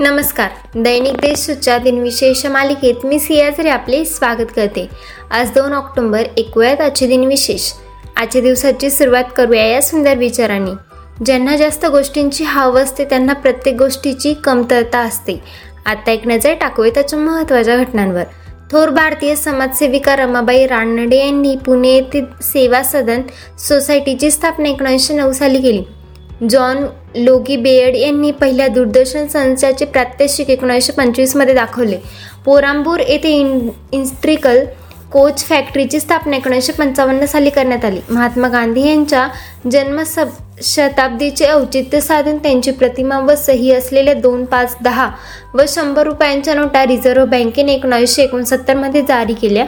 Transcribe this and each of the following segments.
नमस्कार. दैनिक देशच्या दिनविशेष मालिकेत मी सियाजरे आपले स्वागत करते. आज दोन ऑक्टोबर ऐकूयात आजचे दिनविशेष. आजच्या दिवसाची सुरुवात करूया या सुंदर विचारांनी. ज्यांना जास्त गोष्टींची हाव असते त्यांना प्रत्येक गोष्टीची कमतरता असते. आता एक नजर टाकूया त्याच्या महत्त्वाच्या घटनांवर. थोर भारतीय समाजसेविका रमाबाई रानडे यांनी पुणे येथील सेवा सदन सोसायटीची स्थापना एकोणीसशे नऊ साली केली. जॉन लोगी बेयर्ड यांनी पहिल्या दूरदर्शन संचाचे प्रात्यक्षिक एकोणीसशे पंचवीसमध्ये दाखवले. पोरांबूर येथे इन इन्स्ट्रिकल कोच फॅक्टरीची स्थापना एकोणीसशे पंचावन्न साली करण्यात आली. महात्मा गांधी यांच्या जन्म शताब्दीचे औचित्य साधून त्यांची प्रतिमा व सही असलेल्या दोन पाच दहा व शंभर रुपयांच्या नोटा रिझर्व्ह बँकेने एकोणीसशे एकोणसत्तरमध्ये जारी केल्या.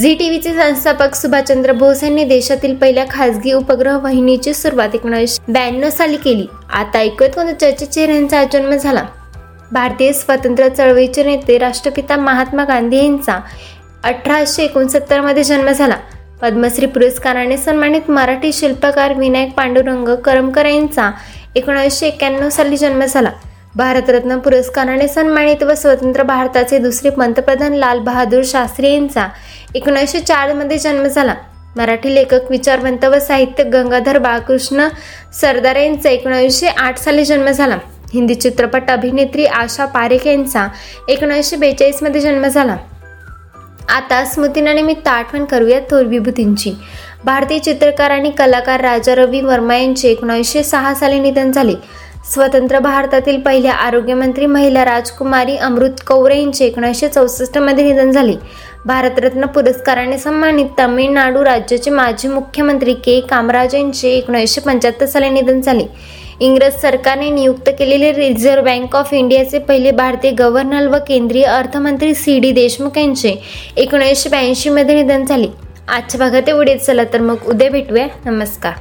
झी टी व्हीचे संस्थापक सुभाषचंद्र बोस यांनी देशातील पहिल्या खासगी उपग्रह वाहिनीची सुरुवात एकोणीसशे ब्याण्णव साली केली. आता ऐकत कोणत्या चर्चेचेर यांचा जन्म झाला. भारतीय स्वातंत्र्य चळवळीचे नेते राष्ट्रपिता महात्मा गांधी यांचा अठराशे एकोणसत्तरमध्ये जन्म झाला. पद्मश्री पुरस्काराने सन्मानित मराठी शिल्पकार विनायक पांडुरंग करमकर यांचा एकोणीसशे एक्क्याण्णव साली जन्म झाला. भारतरत्न पुरस्काराने सन्मानित व स्वतंत्र भारताचे दुसरे पंतप्रधान लाल बहादूर शास्त्री यांचा एकोणीसशे चारमध्ये जन्म झाला. मराठी लेखक विचारवंत व साहित्य गंगाधर बाळकृष्ण सरदार यांचा एकोणीसशे आठ साली जन्म झाला. हिंदी चित्रपट अभिनेत्री आशा पारेख यांचा एकोणीसशे बेचाळीसमध्ये जन्म झाला. आता स्मृतीनानिमित्त आठवण करूया थोर विभूतींची. भारतीय चित्रकार आणि कलाकार राजा रवी वर्मा यांचे एकोणीसशे सहा साली निधन झाले. स्वतंत्र भारतातील पहिल्या आरोग्यमंत्री महिला राजकुमारी अमृत कौर यांचे एकोणीसशे चौसष्टमध्ये निधन झाले. भारतरत्न पुरस्काराने सन्मानित तामिळनाडू राज्याचे माजी मुख्यमंत्री के. कामराज यांचे एकोणीसशे पंच्याहत्तर साली निधन झाले. इंग्रज सरकारने नियुक्त केलेले रिझर्व्ह बँक ऑफ इंडियाचे पहिले भारतीय गव्हर्नर व केंद्रीय अर्थमंत्री सी. डी. देशमुख यांचे एकोणीसशे ब्याऐंशीमध्ये निधन झाले. आजच्या भागात एवढेच. चला तर मग उद्या भेटूया. नमस्कार.